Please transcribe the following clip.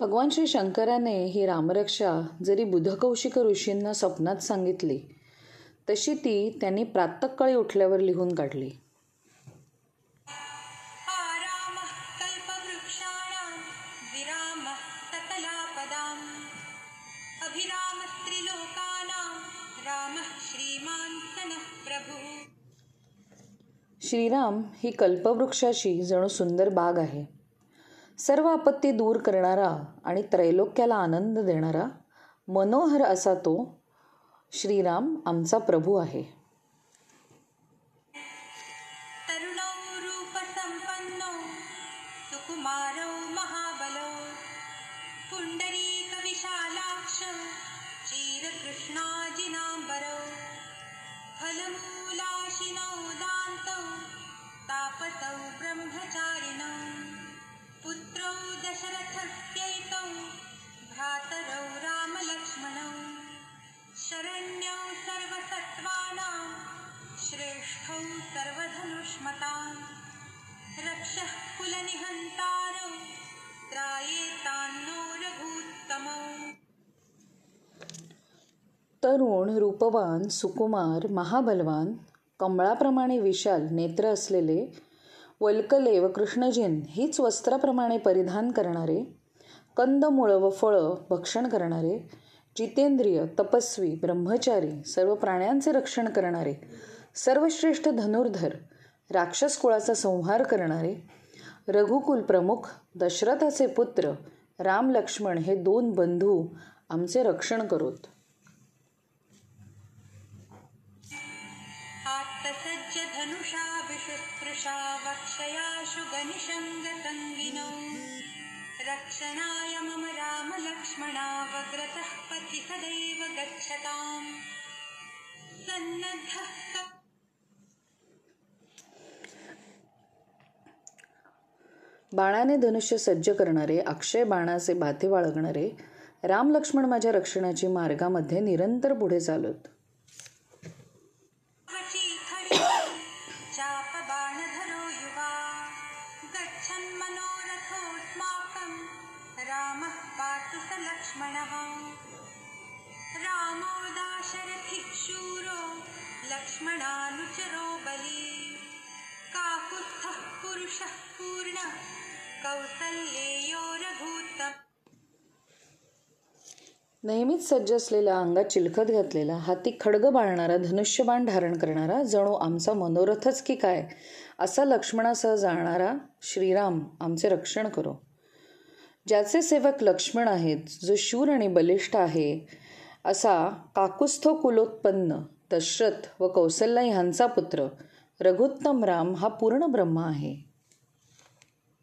भगवान श्री शंकराने ही रामरक्षा जरी बुधकौशिक ऋषींना स्वप्नात सांगितली तशी ती त्यांनी प्रातकाळी उठल्यावर लिहून काढली. श्रीमान् श्रीराम ही कल्पवृक्षाची जणू सुंदर बाग आहे. सर्व आपत्ती दूर करणारा आणि त्रैलोक्याला आनंद देणारा मनोहर असा तो श्रीराम आमचा प्रभू आहे. तरुणौ पुंडरीक विशालाक्ष तापसौ ब्रह्मचारिणौ पुत्रौ दशरथस्यैतौ भ्रातरौ रामलक्ष्मणौ। शरण्यौ सर्वसत्त्वानां श्रेष्ठौ सर्वधनुष्मतां। रक्षः कुलनिहन्तारौ त्रायेतान्नो रघूत्तमौ। तरुण रूपवान सुकुमार महाबलवान कमळाप्रमाणे विशाल नेत्र असलेले वल्कले व कृष्णजीन हीच वस्त्राप्रमाणे परिधान करणारे कंदमुळं व फळं भक्षण करणारे जितेंद्रिय तपस्वी ब्रह्मचारी सर्व प्राण्यांचे रक्षण करणारे सर्वश्रेष्ठ धनुर्धर राक्षस कुळाचा संहार करणारे रघुकुल प्रमुख दशरथाचे पुत्र राम लक्ष्मण हे दोन बंधू आमचे रक्षण करोत. धनुषा विशुस्पृशा वक्षयाशु गनिशङ्गसङ्गिनौ रक्षणाय मम रामलक्ष्मणावग्रतः पथि सदैव गच्छताम्। सन्नद्धः बाणाने धनुष्य सज्ज करणारे अक्षय बाणाचे बाथे बाळगणारे राम लक्ष्मण माझ्या रक्षणाची मार्गामध्ये निरंतर पुढे चालत. गच्छन् मनोरथोऽस्माकं रामः पातु स लक्ष्मणः रामो दाशरथिः शूरो लक्ष्मणानुचरो बली। काकुत्स्थः पुरुषः पूर्णः कौसल्येयो रघूत्तम नेहमीच सज्ज असलेला अंगात चिलखत घातलेला हाती खडग बाळणारा धनुष्यबाण धारण करणारा जणू आमचा मनोरथच की काय असा लक्ष्मणासह जाणारा श्रीराम आमचे रक्षण करो. ज्याचे सेवक लक्ष्मण आहेत जो शूर आणि बलिष्ठ आहे असा काकुस्थो कुलोत्पन्न दशरथ व कौसल्या ह्यांचा पुत्र रघुत्तम राम हा पूर्ण ब्रह्म आहे.